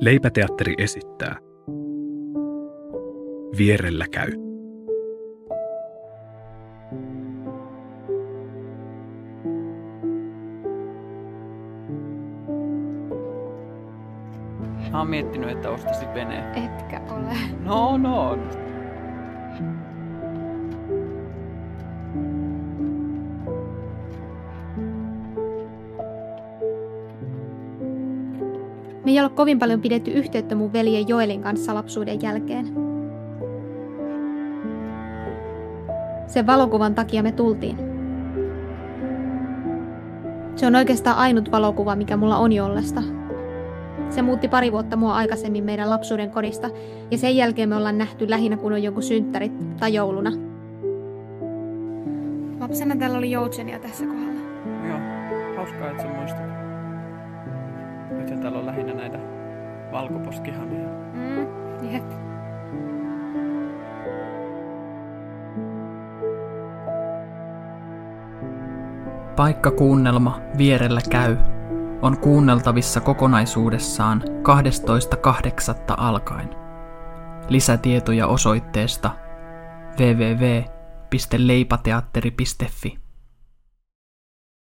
Leipäteatteri esittää. Vierellä käy. Mä oon miettinyt, että ostasit veneen. Etkä ole. No, no. Me ei ole kovin paljon pidetty yhteyttä mun veljen Joelin kanssa lapsuuden jälkeen. Sen valokuvan takia me tultiin. Se on oikeastaan ainut valokuva, mikä mulla on Jollesta. Se muutti pari vuotta mua aikaisemmin meidän lapsuuden kodista, ja sen jälkeen me ollaan nähty lähinnä kun on jonkun synttärit tai jouluna. Lapsena täällä oli joutsenia tässä kohdalla. Joo, hauskaa, että sä muistat. Nyt täällä on lähinnä näitä valkoposkihaneja. Mm, jep. Paikkakuunnelma Vierellä käy on kuunneltavissa kokonaisuudessaan 12.8. alkaen. Lisätietoja osoitteesta www.leipateatteri.fi